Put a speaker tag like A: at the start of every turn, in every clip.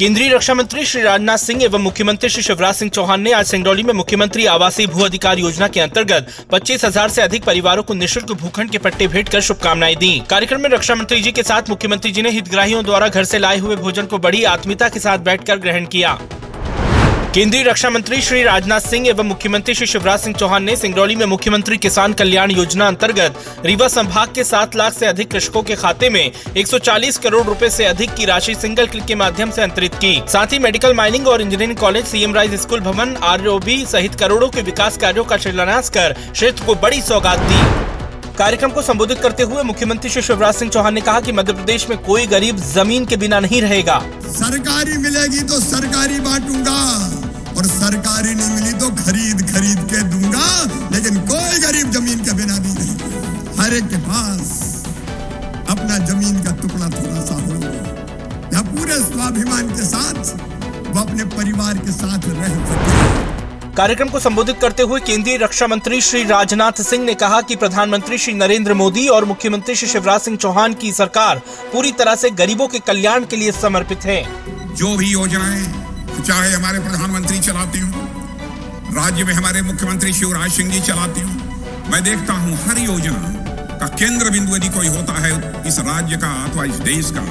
A: केंद्रीय रक्षा मंत्री श्री राजनाथ सिंह एवं मुख्यमंत्री श्री शिवराज सिंह चौहान ने आज सिंगरौली में मुख्यमंत्री आवासीय भू अधिकार योजना के अंतर्गत पच्चीस हज़ार ऐसी अधिक परिवारों को निशुल्क भूखंड के पट्टे भेंट कर शुभकामनाएँ दी। कार्यक्रम में रक्षा मंत्री जी के साथ मुख्यमंत्री जी ने हितग्राहियों द्वारा घर ऐसी लाए हुए भोजन को बड़ी आत्मीयता के साथ बैठ ग्रहण किया। केंद्रीय रक्षा मंत्री श्री राजनाथ सिंह एवं मुख्यमंत्री श्री शिवराज सिंह चौहान ने सिंगरौली में मुख्यमंत्री किसान कल्याण योजना अंतर्गत रीवा संभाग के सात लाख से अधिक कृषकों के खाते में 140 करोड़ रुपए से अधिक की राशि सिंगल क्लिक के माध्यम से अंतरित की। साथ ही मेडिकल माइनिंग और engineering college CM rise school भवन आर सहित करोड़ों के विकास कार्यो का शिलान्यास कर क्षेत्र को बड़ी सौगात दी। कार्यक्रम को संबोधित करते हुए मुख्यमंत्री श्री शिवराज सिंह चौहान ने कहा कि मध्य प्रदेश में कोई गरीब ज़मीन के बिना नहीं रहेगा।
B: सरकारी मिलेगी तो सरकारी बांटूँगा। सरकारी नहीं मिली तो खरीद खरीद के दूँगा लेकिन कोई गरीब ज़मीन के बिना भी नहीं। हर एक के पास अपना ज़मीन का टुकड़ा थोड़ा सा हो या पूरे स्वाभिमान के साथ वो अपने परिवार के साथ रह सके।
A: कार्यक्रम को संबोधित करते हुए केंद्रीय रक्षा मंत्री श्री राजनाथ सिंह ने कहा कि प्रधानमंत्री श्री नरेंद्र मोदी और मुख्यमंत्री श्री शिवराज सिंह चौहान की सरकार पूरी तरह से गरीबों के कल्याण के लिए समर्पित है।
B: जो भी योजनाएँ चाहे हमारे प्रधानमंत्री चलाते हो, राज्य में हमारे मुख्यमंत्री शिवराज सिंह जी चलाते हो, मैं देखता हूँ हर योजना का केंद्र बिंदु यदि कोई होता है, इस राज्य का अथवा इस देश का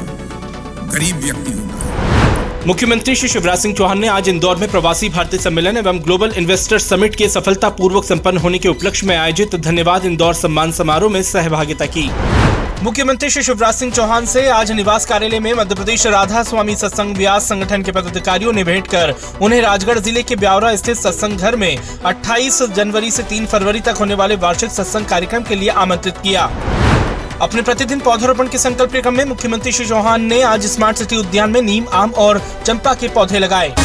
B: गरीब व्यक्ति होता है
A: मुख्यमंत्री श्री शिवराज सिंह चौहान ने आज इंदौर में प्रवासी भारतीय सम्मेलन एवं ग्लोबल इन्वेस्टर समिट के सफलतापूर्वक संपन्न होने के उपलक्ष्य में आयोजित धन्यवाद इंदौर सम्मान समारोह में सहभागिता की। मुख्यमंत्री श्री शिवराज सिंह चौहान से आज निवास कार्यालय में मध्य प्रदेश राधा स्वामी सत्संग व्यास संगठन के पदाधिकारियों ने भेंट कर उन्हें राजगढ़ ज़िले के ब्यावरा स्थित सत्संग घर में 28 जनवरी से 3 फरवरी तक होने वाले वार्षिक सत्संग कार्यक्रम के लिए आमंत्रित किया। अपने प्रतिदिन पौधारोपण के संकल्प क्रम में मुख्यमंत्री श्री चौहान ने आज स्मार्ट सिटी उद्यान में नीम, आम और चंपा के पौधे लगाए।